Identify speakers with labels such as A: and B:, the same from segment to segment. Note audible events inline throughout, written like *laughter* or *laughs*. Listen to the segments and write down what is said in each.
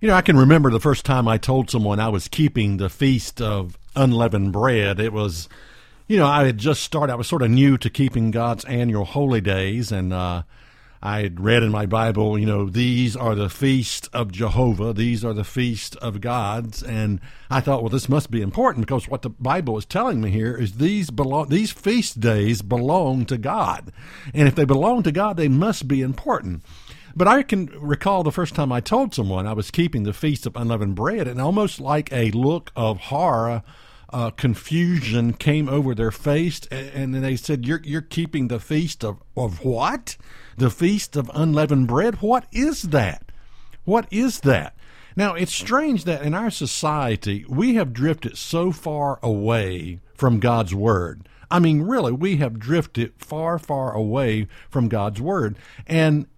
A: You know, I can remember the first time I told someone I was keeping the feast of unleavened bread. It was, you know, I had just started. I was sort of new to keeping God's annual holy days, and uh, I had read in my Bible, you know, these are the feast of Jehovah, these are the feast of gods, and I thought, well, this must be important because what the Bible is telling me here is these belong, these feast days belong to God, and if they belong to God, they must be important. But I can recall the first time I told someone I was keeping the Feast of Unleavened Bread, and almost like a look of horror, uh, confusion came over their face, and, and they said, "You're you're keeping the feast of of what? The Feast of Unleavened Bread? What is that? What is that?" Now, it's strange that in our society, we have drifted so far away from God's Word. I mean, really, we have drifted far, far away from God's Word. And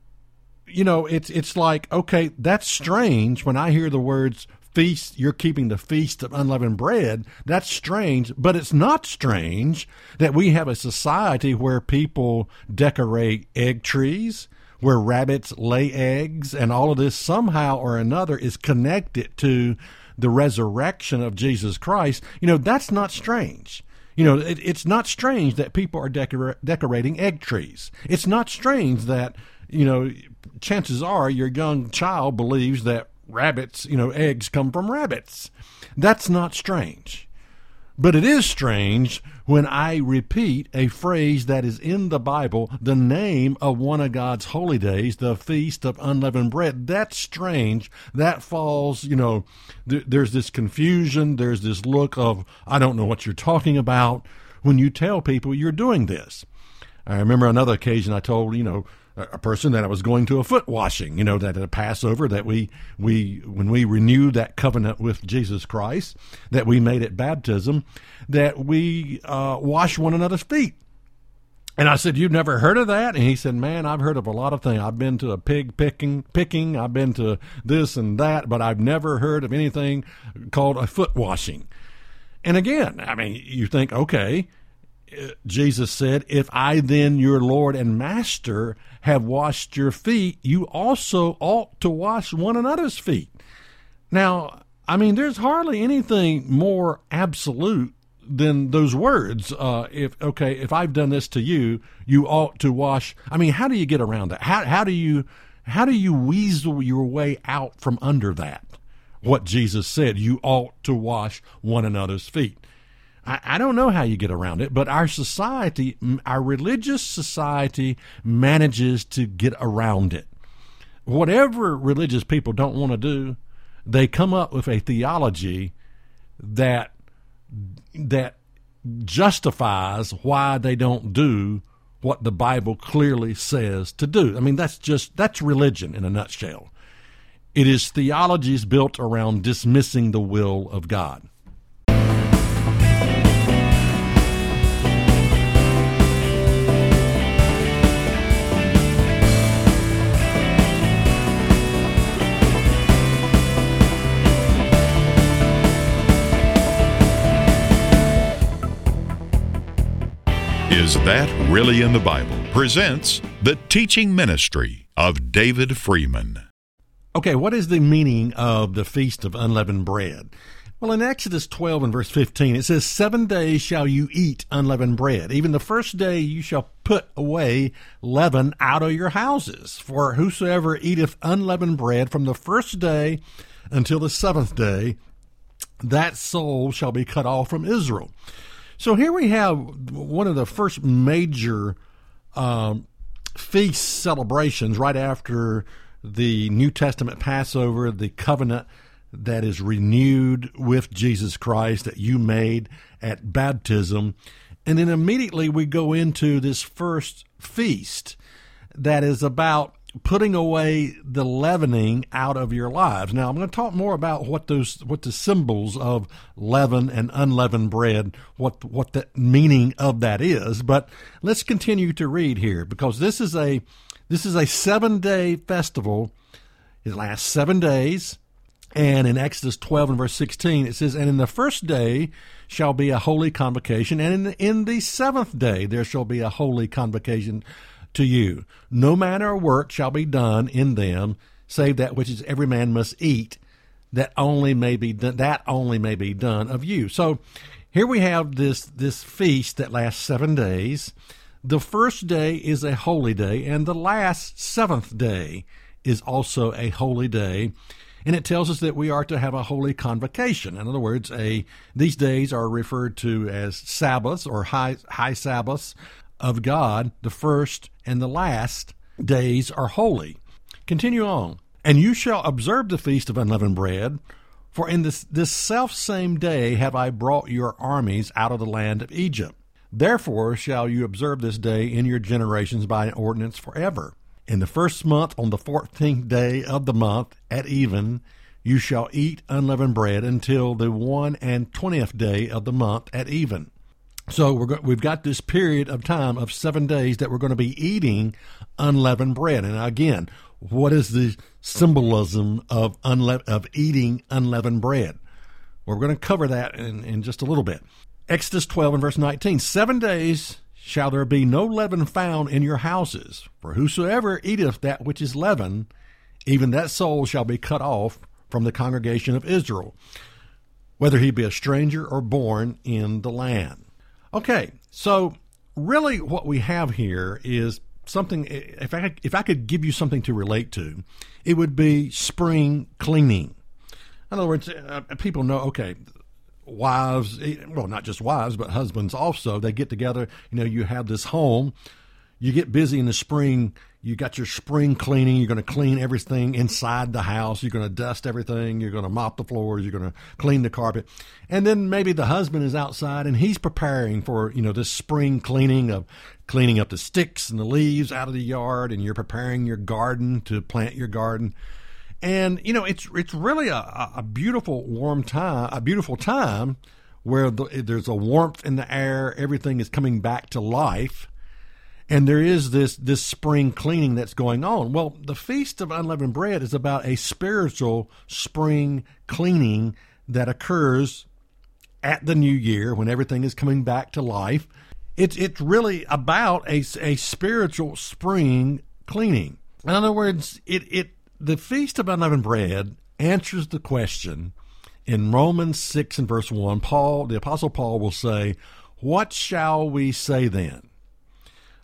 A: you know, it's it's like okay, that's strange when I hear the words feast. You're keeping the feast of unleavened bread. That's strange, but it's not strange that we have a society where people decorate egg trees, where rabbits lay eggs, and all of this somehow or another is connected to the resurrection of Jesus Christ. You know, that's not strange. You know, it, it's not strange that people are decora- decorating egg trees. It's not strange that you know, chances are your young child believes that rabbits, you know, eggs come from rabbits. That's not strange. But it is strange when I repeat a phrase that is in the Bible, the name of one of God's holy days, the Feast of Unleavened Bread. That's strange. That falls, you know, th- there's this confusion, there's this look of, I don't know what you're talking about when you tell people you're doing this. I remember another occasion I told, you know, a person that I was going to a foot washing, you know, that at a Passover that we we when we renewed that covenant with Jesus Christ, that we made at baptism, that we uh, wash one another's feet. And I said, "You've never heard of that?" And he said, "Man, I've heard of a lot of things. I've been to a pig picking, picking. I've been to this and that, but I've never heard of anything called a foot washing." And again, I mean, you think, okay, Jesus said, If I then, your Lord and Master, have washed your feet, you also ought to wash one another's feet. Now, I mean, there's hardly anything more absolute than those words. Uh, if okay, if I've done this to you, you ought to wash. I mean, how do you get around that? How how do you how do you weasel your way out from under that? What Jesus said, you ought to wash one another's feet. I, I don't know how you get around it, but our society, our religious society, manages to get around it. Whatever religious people don't want to do, they come up with a theology that that justifies why they don't do what the Bible clearly says to do. I mean, that's just that's religion in a nutshell. It is theologies built around dismissing the will of God.
B: Is That Really in the Bible? presents the teaching ministry of David Freeman.
A: Okay, what is the meaning of the Feast of Unleavened Bread? Well, in Exodus 12 and verse 15, it says, Seven days shall you eat unleavened bread. Even the first day you shall put away leaven out of your houses. For whosoever eateth unleavened bread from the first day until the seventh day, that soul shall be cut off from Israel. So here we have one of the first major um, feast celebrations right after the New Testament Passover, the covenant that is renewed with Jesus Christ that you made at baptism. And then immediately we go into this first feast that is about putting away the leavening out of your lives. Now I'm going to talk more about what those what the symbols of leaven and unleavened bread, what what the meaning of that is, but let's continue to read here because this is a this is a 7-day festival. It lasts 7 days. And in Exodus 12 and verse 16, it says, And in the first day shall be a holy convocation, and in the, in the seventh day there shall be a holy convocation to you. No manner of work shall be done in them, save that which is every man must eat. that only may be done, that only may be done of you. So here we have this this feast that lasts seven days. The first day is a holy day, and the last seventh day is also a holy day. And it tells us that we are to have a holy convocation. In other words, a these days are referred to as Sabbaths or high high Sabbaths of God. The first and the last days are holy. Continue on. And you shall observe the feast of unleavened bread, for in this, this self same day have I brought your armies out of the land of Egypt. Therefore shall you observe this day in your generations by an ordinance forever. In the first month, on the fourteenth day of the month, at even, you shall eat unleavened bread until the one and twentieth day of the month at even. So we're go- we've got this period of time of seven days that we're going to be eating unleavened bread. And again, what is the symbolism of unle- of eating unleavened bread? Well, we're going to cover that in, in just a little bit. Exodus 12 and verse 19. Seven days shall there be no leaven found in your houses, for whosoever eateth that which is leaven, even that soul shall be cut off from the congregation of Israel, whether he be a stranger or born in the land. Okay, so really what we have here is something if I if I could give you something to relate to, it would be spring cleaning. In other words, uh, people know okay, wives, eh, well not just wives but husbands also, they get together, you know, you have this home, you get busy in the spring you got your spring cleaning. You're going to clean everything inside the house. You're going to dust everything. You're going to mop the floors. You're going to clean the carpet. And then maybe the husband is outside and he's preparing for, you know, this spring cleaning of cleaning up the sticks and the leaves out of the yard. And you're preparing your garden to plant your garden. And, you know, it's, it's really a, a beautiful, warm time, a beautiful time where the, there's a warmth in the air. Everything is coming back to life and there is this this spring cleaning that's going on. Well, the feast of unleavened bread is about a spiritual spring cleaning that occurs at the new year when everything is coming back to life. It's it's really about a, a spiritual spring cleaning. In other words, it it the feast of unleavened bread answers the question in Romans 6 and verse 1. Paul, the apostle Paul will say, "What shall we say then?"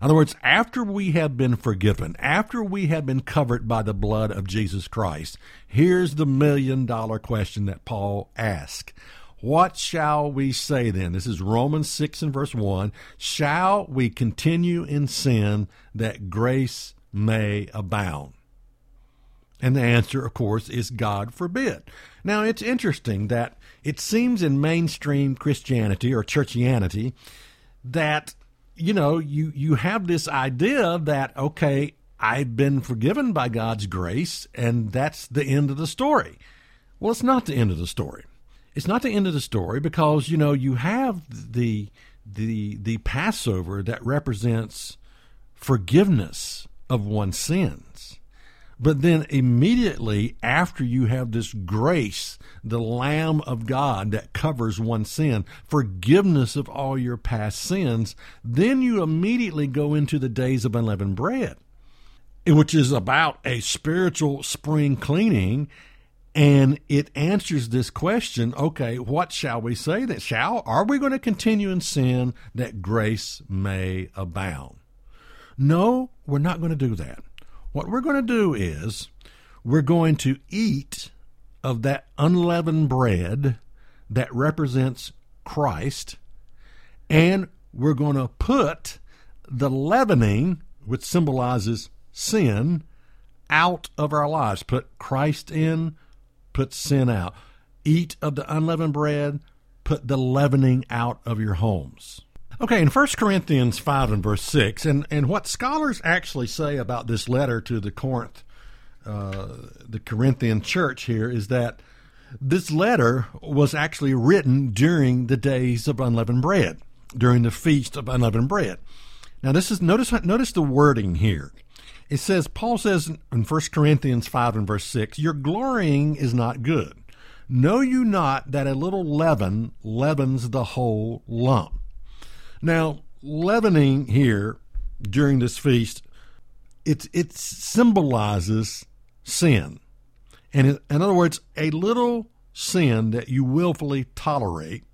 A: In other words, after we have been forgiven, after we have been covered by the blood of Jesus Christ, here's the million dollar question that Paul asked. What shall we say then? This is Romans 6 and verse 1. Shall we continue in sin that grace may abound? And the answer, of course, is God forbid. Now, it's interesting that it seems in mainstream Christianity or churchianity that you know, you you have this idea that okay, I've been forgiven by God's grace, and that's the end of the story. Well, it's not the end of the story. It's not the end of the story because you know you have the the the Passover that represents forgiveness of one's sins. But then immediately after you have this grace, the Lamb of God that covers one sin, forgiveness of all your past sins, then you immediately go into the days of unleavened bread, which is about a spiritual spring cleaning. And it answers this question okay, what shall we say that shall? Are we going to continue in sin that grace may abound? No, we're not going to do that. What we're going to do is we're going to eat of that unleavened bread that represents Christ, and we're going to put the leavening, which symbolizes sin, out of our lives. Put Christ in, put sin out. Eat of the unleavened bread, put the leavening out of your homes. Okay, in 1 Corinthians 5 and verse 6, and, and what scholars actually say about this letter to the Corinth, uh, the Corinthian church here, is that this letter was actually written during the days of unleavened bread, during the feast of unleavened bread. Now, this is notice notice the wording here. It says Paul says in 1 Corinthians 5 and verse 6, "Your glorying is not good. Know you not that a little leaven leavens the whole lump?" Now, leavening here during this feast, it, it symbolizes sin. And in, other words, a little sin that you willfully tolerate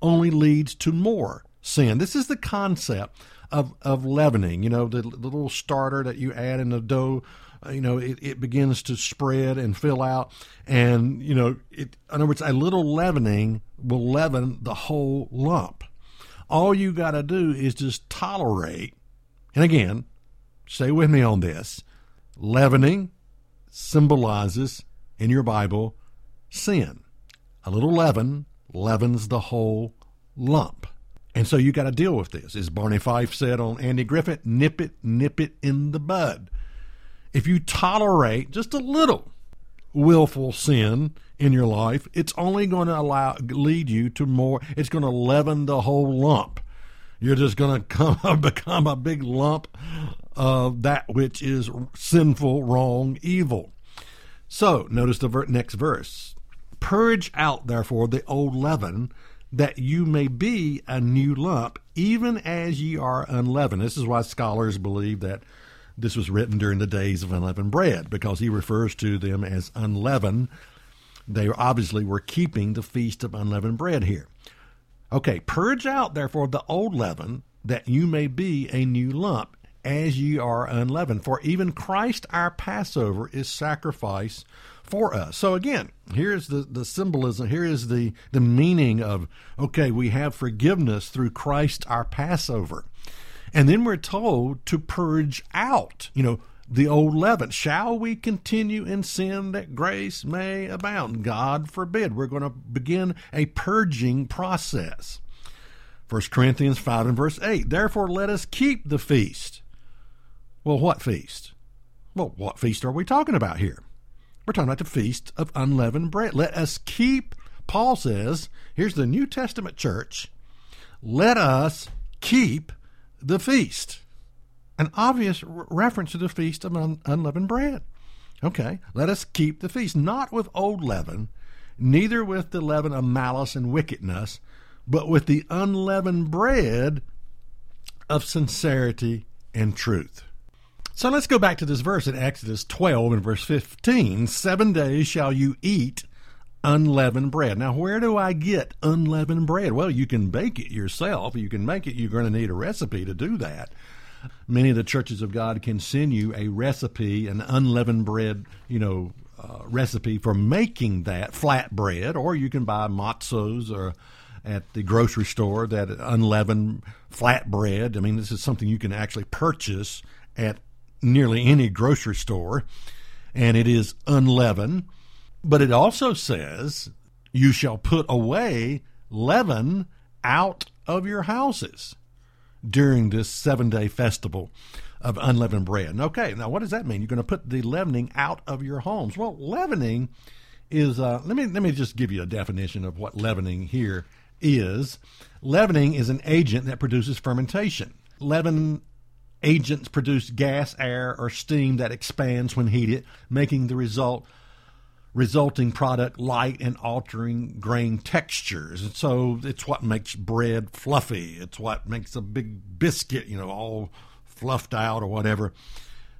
A: only leads to more sin. This is the concept of, of leavening, you know, the, the little starter that you add in the dough uh, you know, it, it begins to spread and fill out. And, you know, it, in other words, a little leavening will leaven the whole lump. All you got to do is just tolerate. And again, stay with me on this. Leavening symbolizes in your Bible sin. A little leaven leavens the whole lump. And so you got to deal with this. As Barney Fife said on Andy Griffith, nip it, nip it in the bud if you tolerate just a little willful sin in your life, it's only going to allow lead you to more. It's going to leaven the whole lump. You're just going *laughs* to come become a big lump of that which is sinful, wrong, evil. So notice the ver- next verse: "Purge out, therefore, the old leaven." That you may be a new lump, even as ye are unleavened. This is why scholars believe that this was written during the days of unleavened bread because he refers to them as unleavened. They obviously were keeping the feast of unleavened bread here. Okay, purge out therefore the old leaven, that you may be a new lump, as ye are unleavened. For even Christ our Passover is sacrifice for us. So again, here's the, the symbolism, here is the, the meaning of okay, we have forgiveness through Christ our Passover. And then we're told to purge out, you know, the old leaven. Shall we continue in sin that grace may abound? God forbid. We're going to begin a purging process. 1 Corinthians 5 and verse 8. Therefore, let us keep the feast. Well, what feast? Well, what feast are we talking about here? We're talking about the feast of unleavened bread. Let us keep, Paul says, here's the New Testament church. Let us keep the feast. An obvious reference to the feast of un- unleavened bread. Okay, let us keep the feast, not with old leaven, neither with the leaven of malice and wickedness, but with the unleavened bread of sincerity and truth. So let's go back to this verse in Exodus 12 and verse 15. Seven days shall you eat unleavened bread. Now, where do I get unleavened bread? Well, you can bake it yourself. You can make it. You're going to need a recipe to do that. Many of the churches of God can send you a recipe, an unleavened bread, you know, uh, recipe for making that flat bread, or you can buy matzos or at the grocery store that unleavened flat bread. I mean, this is something you can actually purchase at nearly any grocery store, and it is unleavened. But it also says, You shall put away leaven out of your houses during this seven day festival of unleavened bread. Okay, now what does that mean? You're going to put the leavening out of your homes. Well, leavening is, uh, let, me, let me just give you a definition of what leavening here is. Leavening is an agent that produces fermentation. Leaven agents produce gas, air, or steam that expands when heated, making the result resulting product light and altering grain textures. And so it's what makes bread fluffy. It's what makes a big biscuit, you know, all fluffed out or whatever.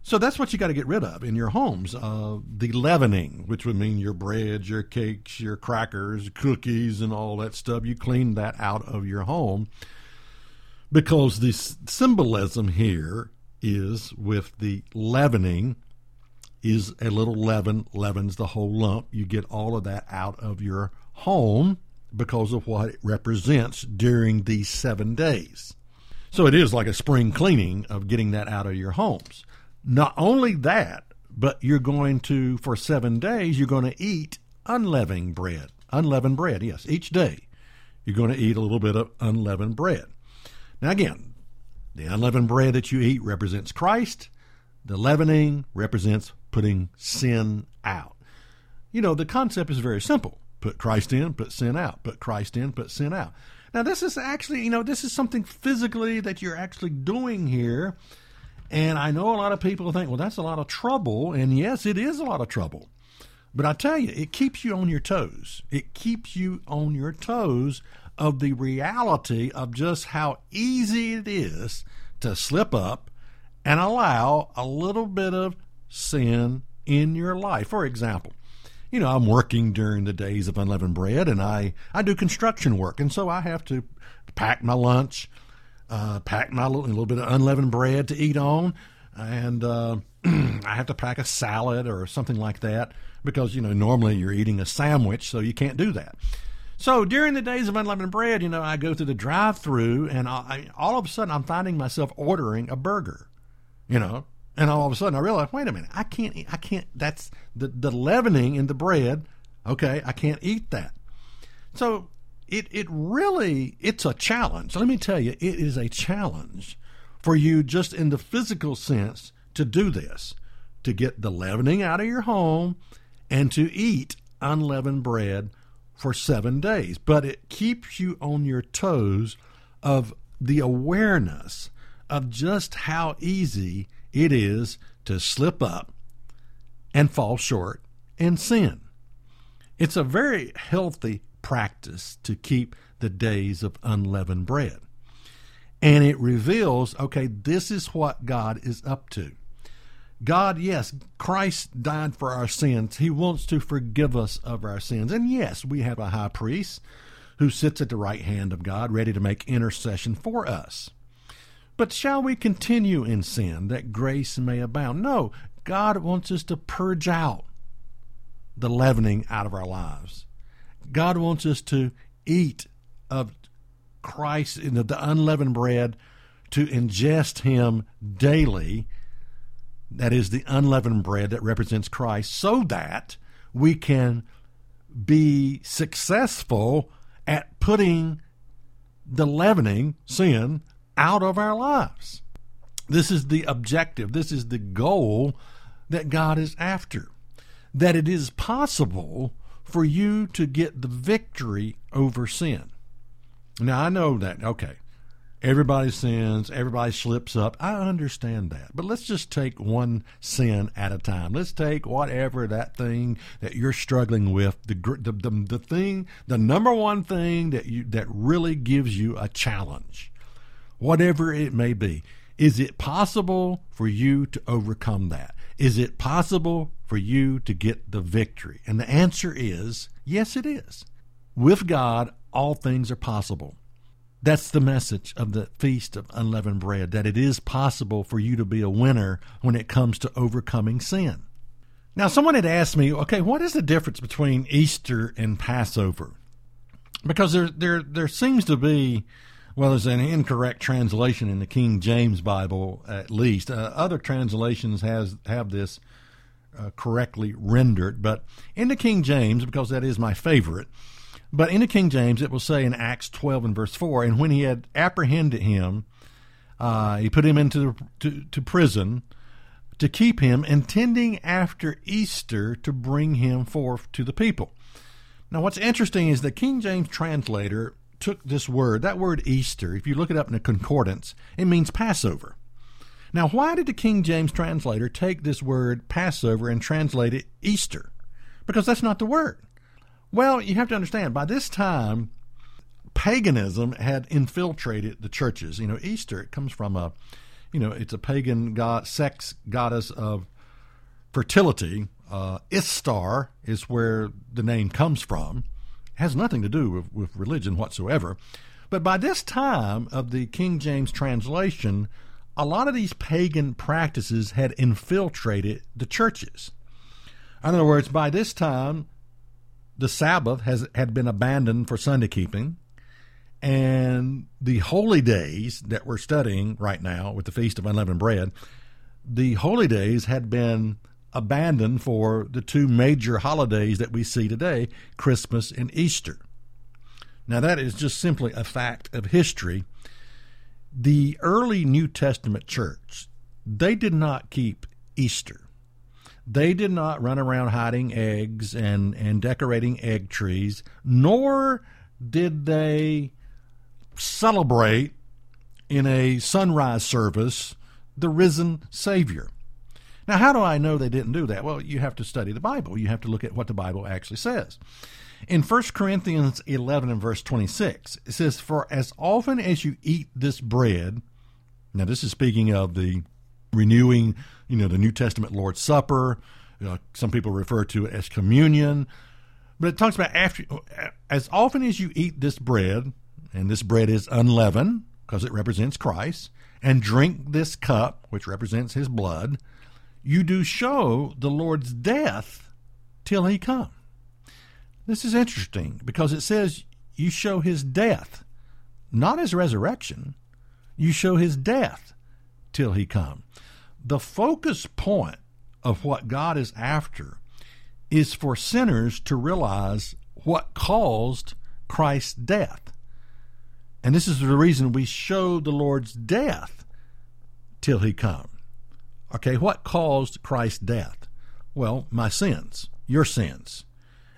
A: So that's what you got to get rid of in your homes. Uh, the leavening, which would mean your breads, your cakes, your crackers, cookies, and all that stuff. You clean that out of your home because the symbolism here is with the leavening is a little leaven, leavens the whole lump. You get all of that out of your home because of what it represents during these seven days. So it is like a spring cleaning of getting that out of your homes. Not only that, but you're going to, for seven days, you're going to eat unleavened bread. Unleavened bread, yes, each day. You're going to eat a little bit of unleavened bread. Now, again, the unleavened bread that you eat represents Christ. The leavening represents putting sin out. You know, the concept is very simple put Christ in, put sin out, put Christ in, put sin out. Now, this is actually, you know, this is something physically that you're actually doing here. And I know a lot of people think, well, that's a lot of trouble. And yes, it is a lot of trouble. But I tell you, it keeps you on your toes. It keeps you on your toes of the reality of just how easy it is to slip up and allow a little bit of sin in your life. For example, you know, I'm working during the days of unleavened bread, and I I do construction work, and so I have to pack my lunch, uh, pack my little, little bit of unleavened bread to eat on, and uh, *clears throat* I have to pack a salad or something like that because you know normally you're eating a sandwich, so you can't do that. So during the days of unleavened bread, you know, I go through the drive-through, and I, all of a sudden I'm finding myself ordering a burger, you know, and all of a sudden I realize, wait a minute, I can't, I can't. That's the the leavening in the bread. Okay, I can't eat that. So it it really it's a challenge. Let me tell you, it is a challenge for you just in the physical sense to do this, to get the leavening out of your home and to eat unleavened bread for 7 days. But it keeps you on your toes of the awareness of just how easy it is to slip up and fall short and sin. It's a very healthy practice to keep the days of unleavened bread. And it reveals okay, this is what God is up to. God, yes, Christ died for our sins. He wants to forgive us of our sins. And yes, we have a high priest who sits at the right hand of God, ready to make intercession for us. But shall we continue in sin that grace may abound? No, God wants us to purge out the leavening out of our lives. God wants us to eat of Christ, in the, unleavened bread, to ingest Him daily. That is the unleavened bread that represents Christ, so that we can be successful at putting the leavening, sin, out of our lives. This is the objective, this is the goal that God is after. That it is possible for you to get the victory over sin. Now, I know that, okay, everybody sins, everybody slips up. I understand that. But let's just take one sin at a time. Let's take whatever that thing that you're struggling with, the, the, the, the thing, the number one thing that, you, that really gives you a challenge, whatever it may be. Is it possible for you to overcome that? Is it possible for you to get the victory? And the answer is yes, it is. With God, all things are possible. That's the message of the Feast of Unleavened Bread, that it is possible for you to be a winner when it comes to overcoming sin. Now, someone had asked me, okay, what is the difference between Easter and Passover? Because there, there, there seems to be well, there's an incorrect translation in the King James Bible, at least. Uh, other translations has have this uh, correctly rendered, but in the King James, because that is my favorite, but in the King James, it will say in Acts 12 and verse 4, and when he had apprehended him, uh, he put him into to, to prison to keep him, intending after Easter to bring him forth to the people. Now, what's interesting is the King James translator took this word, that word Easter, if you look it up in a concordance, it means Passover. Now, why did the King James translator take this word Passover and translate it Easter? Because that's not the word. Well, you have to understand, by this time, paganism had infiltrated the churches. You know, Easter, it comes from a, you know, it's a pagan god, sex goddess of fertility. Uh, Istar is where the name comes from has nothing to do with, with religion whatsoever. But by this time of the King James translation, a lot of these pagan practices had infiltrated the churches. In other words, by this time, the Sabbath has had been abandoned for Sunday keeping, and the holy days that we're studying right now with the Feast of Unleavened Bread, the holy days had been abandoned for the two major holidays that we see today Christmas and Easter. Now, that is just simply a fact of history. The early New Testament church, they did not keep Easter. They did not run around hiding eggs and, and decorating egg trees, nor did they celebrate in a sunrise service the risen Savior. Now, how do I know they didn't do that? Well, you have to study the Bible. You have to look at what the Bible actually says. In 1 Corinthians 11 and verse 26, it says, For as often as you eat this bread, now this is speaking of the renewing, you know, the New Testament Lord's Supper, some people refer to it as communion. But it talks about after, as often as you eat this bread, and this bread is unleavened because it represents Christ, and drink this cup, which represents his blood, you do show the Lord's death till he come. This is interesting because it says you show his death, not his resurrection. You show his death till he come. The focus point of what God is after is for sinners to realize what caused Christ's death. And this is the reason we show the Lord's death till he come. Okay, what caused Christ's death? Well, my sins, your sins.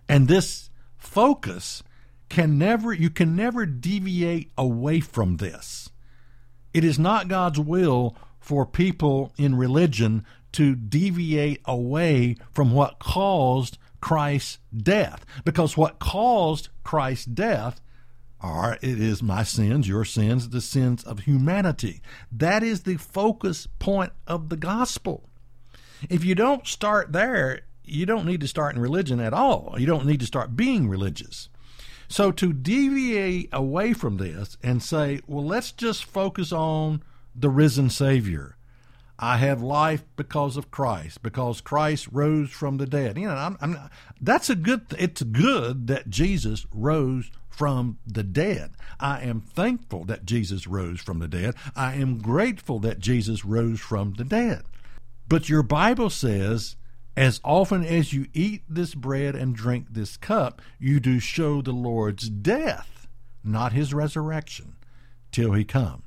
A: And this focus can never you can never deviate away from this. It is not God's will for people in religion to deviate away from what caused Christ's death. Because what caused Christ's death are it is my sins, your sins, the sins of humanity. That is the focus point of the gospel. If you don't start there, you don't need to start in religion at all. You don't need to start being religious. So to deviate away from this and say, well, let's just focus on the risen Savior. I have life because of Christ, because Christ rose from the dead. You know, I'm, I'm, that's a good. It's good that Jesus rose from the dead. I am thankful that Jesus rose from the dead. I am grateful that Jesus rose from the dead. But your Bible says, as often as you eat this bread and drink this cup, you do show the Lord's death, not his resurrection, till he come.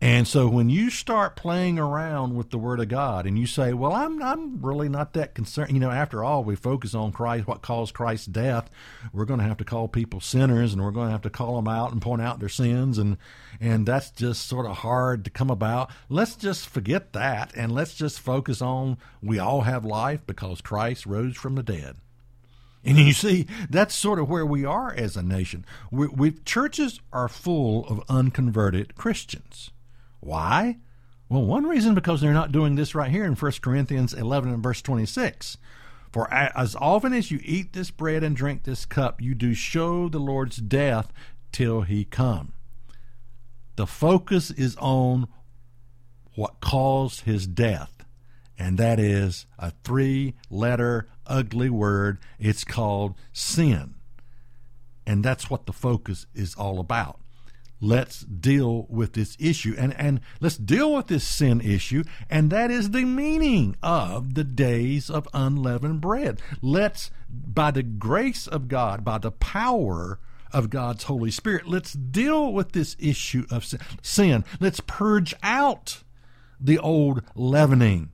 A: And so when you start playing around with the Word of God and you say, well, I'm, I'm really not that concerned. You know, after all, we focus on Christ, what caused Christ's death. We're going to have to call people sinners and we're going to have to call them out and point out their sins. And, and that's just sort of hard to come about. Let's just forget that and let's just focus on we all have life because Christ rose from the dead. And you see, that's sort of where we are as a nation. We, we churches are full of unconverted Christians. Why? Well, one reason because they're not doing this right here in 1 Corinthians 11 and verse 26. For as often as you eat this bread and drink this cup, you do show the Lord's death till he come. The focus is on what caused his death, and that is a three letter ugly word. It's called sin. And that's what the focus is all about let's deal with this issue. And and let's deal with this sin issue. And that is the meaning of the days of unleavened bread. Let's by the grace of God by the power of God's Holy Spirit let's deal with this issue of sin let's purge out the old leavening.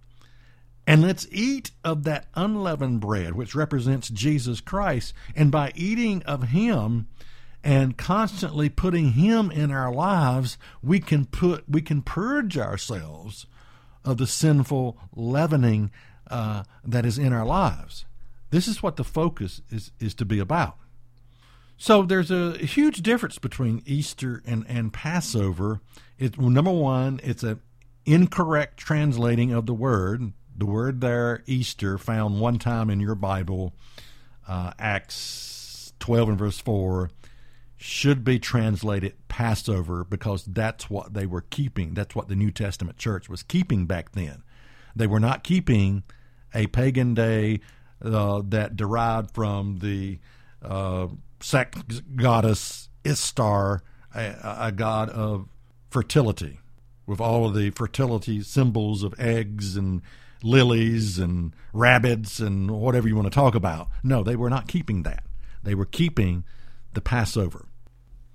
A: And let's eat of that unleavened bread which represents Jesus Christ. And by eating of him and constantly putting him in our lives we can put we can purge ourselves of the sinful leavening uh, that is in our lives. This is what the focus is is to be about. So there's a huge difference between easter and and passover. It number one it's an incorrect translating of the word. The word there easter found one time in your bible uh, acts 12 and verse 4 should be translated Passover because that's what they were keeping. That's what the New Testament church was keeping back then. They were not keeping a pagan day uh, that derived from the uh, sex goddess Ishtar, a, a god of fertility, with all of the fertility symbols of eggs and lilies and rabbits and whatever you want to talk about. No, they were not keeping that. They were keeping the Passover.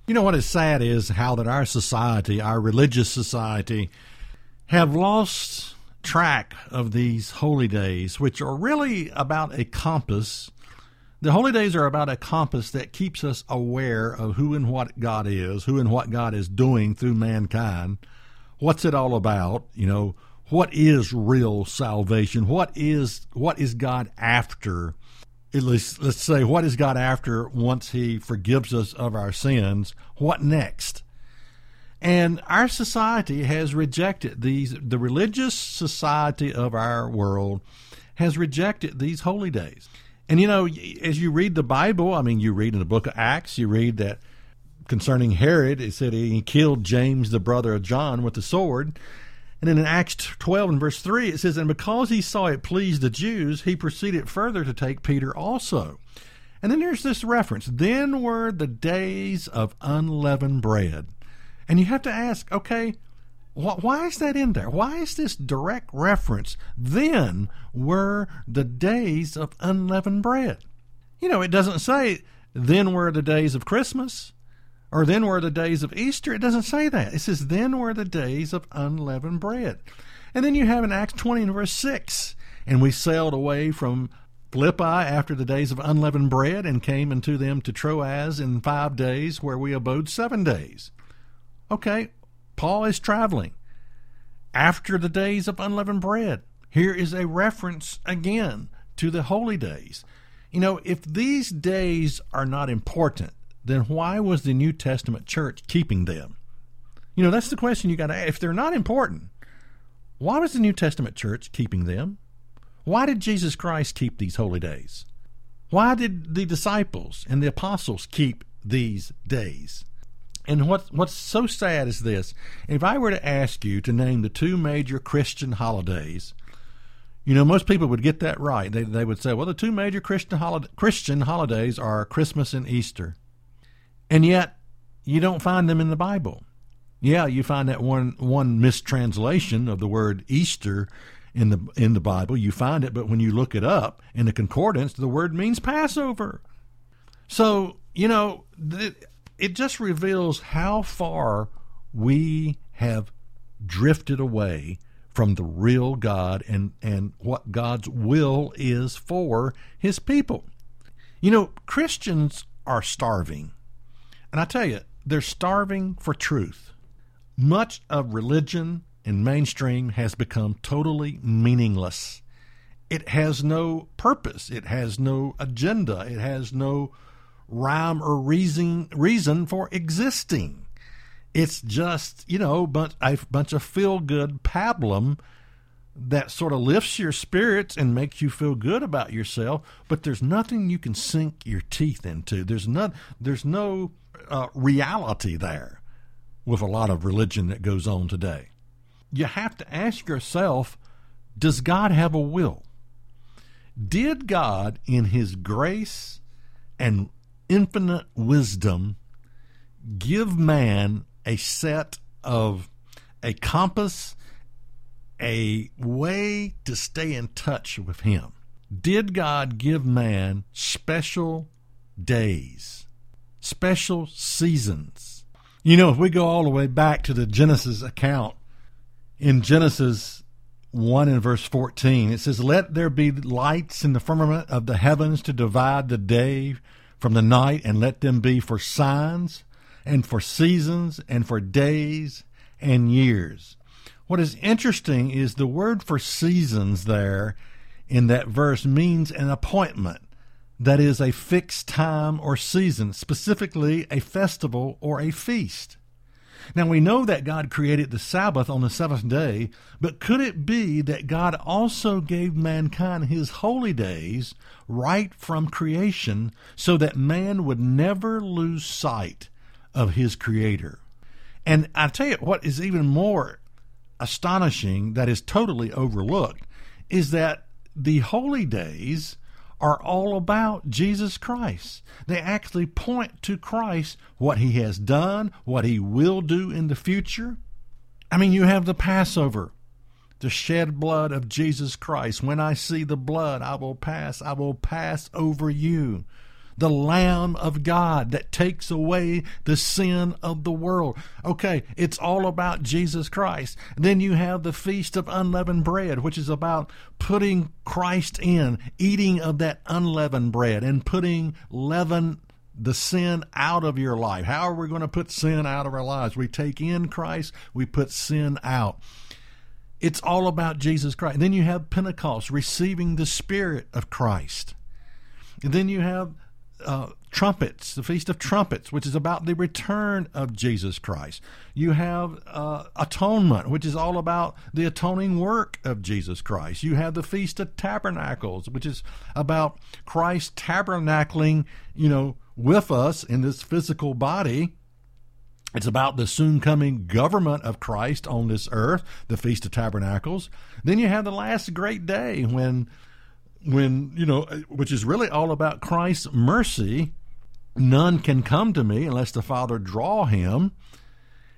A: You know what is sad is how that our society, our religious society, have lost track of these holy days, which are really about a compass. The holy days are about a compass that keeps us aware of who and what God is, who and what God is doing through mankind. What's it all about? You know, what is real salvation? What is what is God after? Let's, let's say, what is God after once He forgives us of our sins? What next? And our society has rejected these. The religious society of our world has rejected these holy days. And you know, as you read the Bible, I mean, you read in the book of Acts, you read that concerning Herod, it said he killed James, the brother of John, with the sword. And then in Acts 12 and verse 3, it says, And because he saw it pleased the Jews, he proceeded further to take Peter also. And then there's this reference Then were the days of unleavened bread. And you have to ask, okay, why is that in there? Why is this direct reference? Then were the days of unleavened bread. You know, it doesn't say, then were the days of Christmas or then were the days of Easter. It doesn't say that. It says, then were the days of unleavened bread. And then you have in Acts 20 and verse 6, and we sailed away from Philippi after the days of unleavened bread and came unto them to Troas in five days, where we abode seven days. Okay, Paul is traveling after the days of unleavened bread. Here is a reference again to the holy days. You know, if these days are not important, then why was the New Testament church keeping them? You know, that's the question you got to ask. If they're not important, why was the New Testament church keeping them? Why did Jesus Christ keep these holy days? Why did the disciples and the apostles keep these days? And what, what's so sad is this if I were to ask you to name the two major Christian holidays, you know, most people would get that right. They, they would say, well, the two major Christian, holiday, Christian holidays are Christmas and Easter. And yet, you don't find them in the Bible. Yeah, you find that one one mistranslation of the word Easter in the in the Bible. You find it, but when you look it up in the concordance, the word means Passover. So you know, it just reveals how far we have drifted away from the real God and and what God's will is for His people. You know, Christians are starving and I tell you, they're starving for truth. Much of religion in mainstream has become totally meaningless. It has no purpose, it has no agenda, it has no rhyme or reason reason for existing. It's just, you know, a bunch of feel good pablum that sort of lifts your spirits and makes you feel good about yourself, but there's nothing you can sink your teeth into. There's not there's no uh, reality there with a lot of religion that goes on today. You have to ask yourself Does God have a will? Did God, in His grace and infinite wisdom, give man a set of a compass, a way to stay in touch with Him? Did God give man special days? Special seasons. You know, if we go all the way back to the Genesis account, in Genesis 1 and verse 14, it says, Let there be lights in the firmament of the heavens to divide the day from the night, and let them be for signs, and for seasons, and for days and years. What is interesting is the word for seasons there in that verse means an appointment that is a fixed time or season, specifically a festival or a feast. Now we know that God created the Sabbath on the seventh day, but could it be that God also gave mankind his holy days right from creation so that man would never lose sight of his Creator? And I tell you what is even more astonishing that is totally overlooked is that the holy days are all about Jesus Christ. They actually point to Christ, what he has done, what he will do in the future. I mean, you have the Passover, the shed blood of Jesus Christ. When I see the blood, I will pass, I will pass over you the Lamb of God that takes away the sin of the world. Okay, it's all about Jesus Christ. Then you have the Feast of Unleavened Bread, which is about putting Christ in, eating of that unleavened bread, and putting leaven the sin out of your life. How are we going to put sin out of our lives? We take in Christ, we put sin out. It's all about Jesus Christ. Then you have Pentecost, receiving the Spirit of Christ. And then you have uh, trumpets, the Feast of Trumpets, which is about the return of Jesus Christ. You have uh, atonement, which is all about the atoning work of Jesus Christ. You have the Feast of Tabernacles, which is about Christ tabernacling, you know, with us in this physical body. It's about the soon coming government of Christ on this earth, the Feast of Tabernacles. Then you have the last great day when when you know which is really all about Christ's mercy none can come to me unless the Father draw him,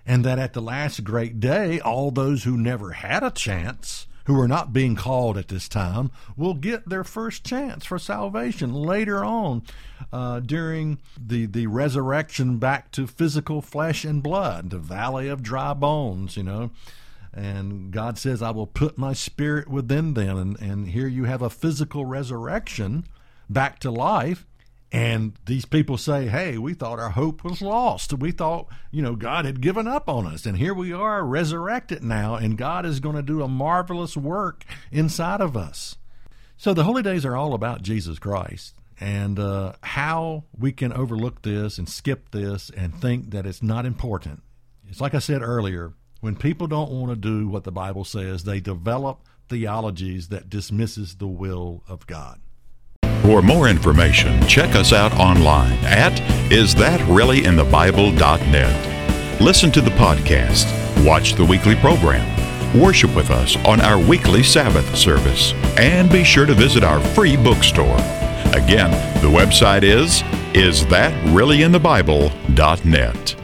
A: and that at the last great day, all those who never had a chance, who are not being called at this time, will get their first chance for salvation later on uh, during the, the resurrection back to physical flesh and blood, the valley of dry bones, you know. And God says, I will put my spirit within them. And, and here you have a physical resurrection back to life and these people say, hey, we thought our hope was lost. We thought, you know, God had given up on us. And here we are resurrected now, and God is going to do a marvelous work inside of us. So the holy days are all about Jesus Christ and uh, how we can overlook this and skip this and think that it's not important. It's like I said earlier when people don't want to do what the Bible says, they develop theologies that dismisses the will of God.
B: For more information, check us out online at isthatreallyinthebible.net. Listen to the podcast, watch the weekly program, worship with us on our weekly Sabbath service, and be sure to visit our free bookstore. Again, the website is isthatreallyinthebible.net.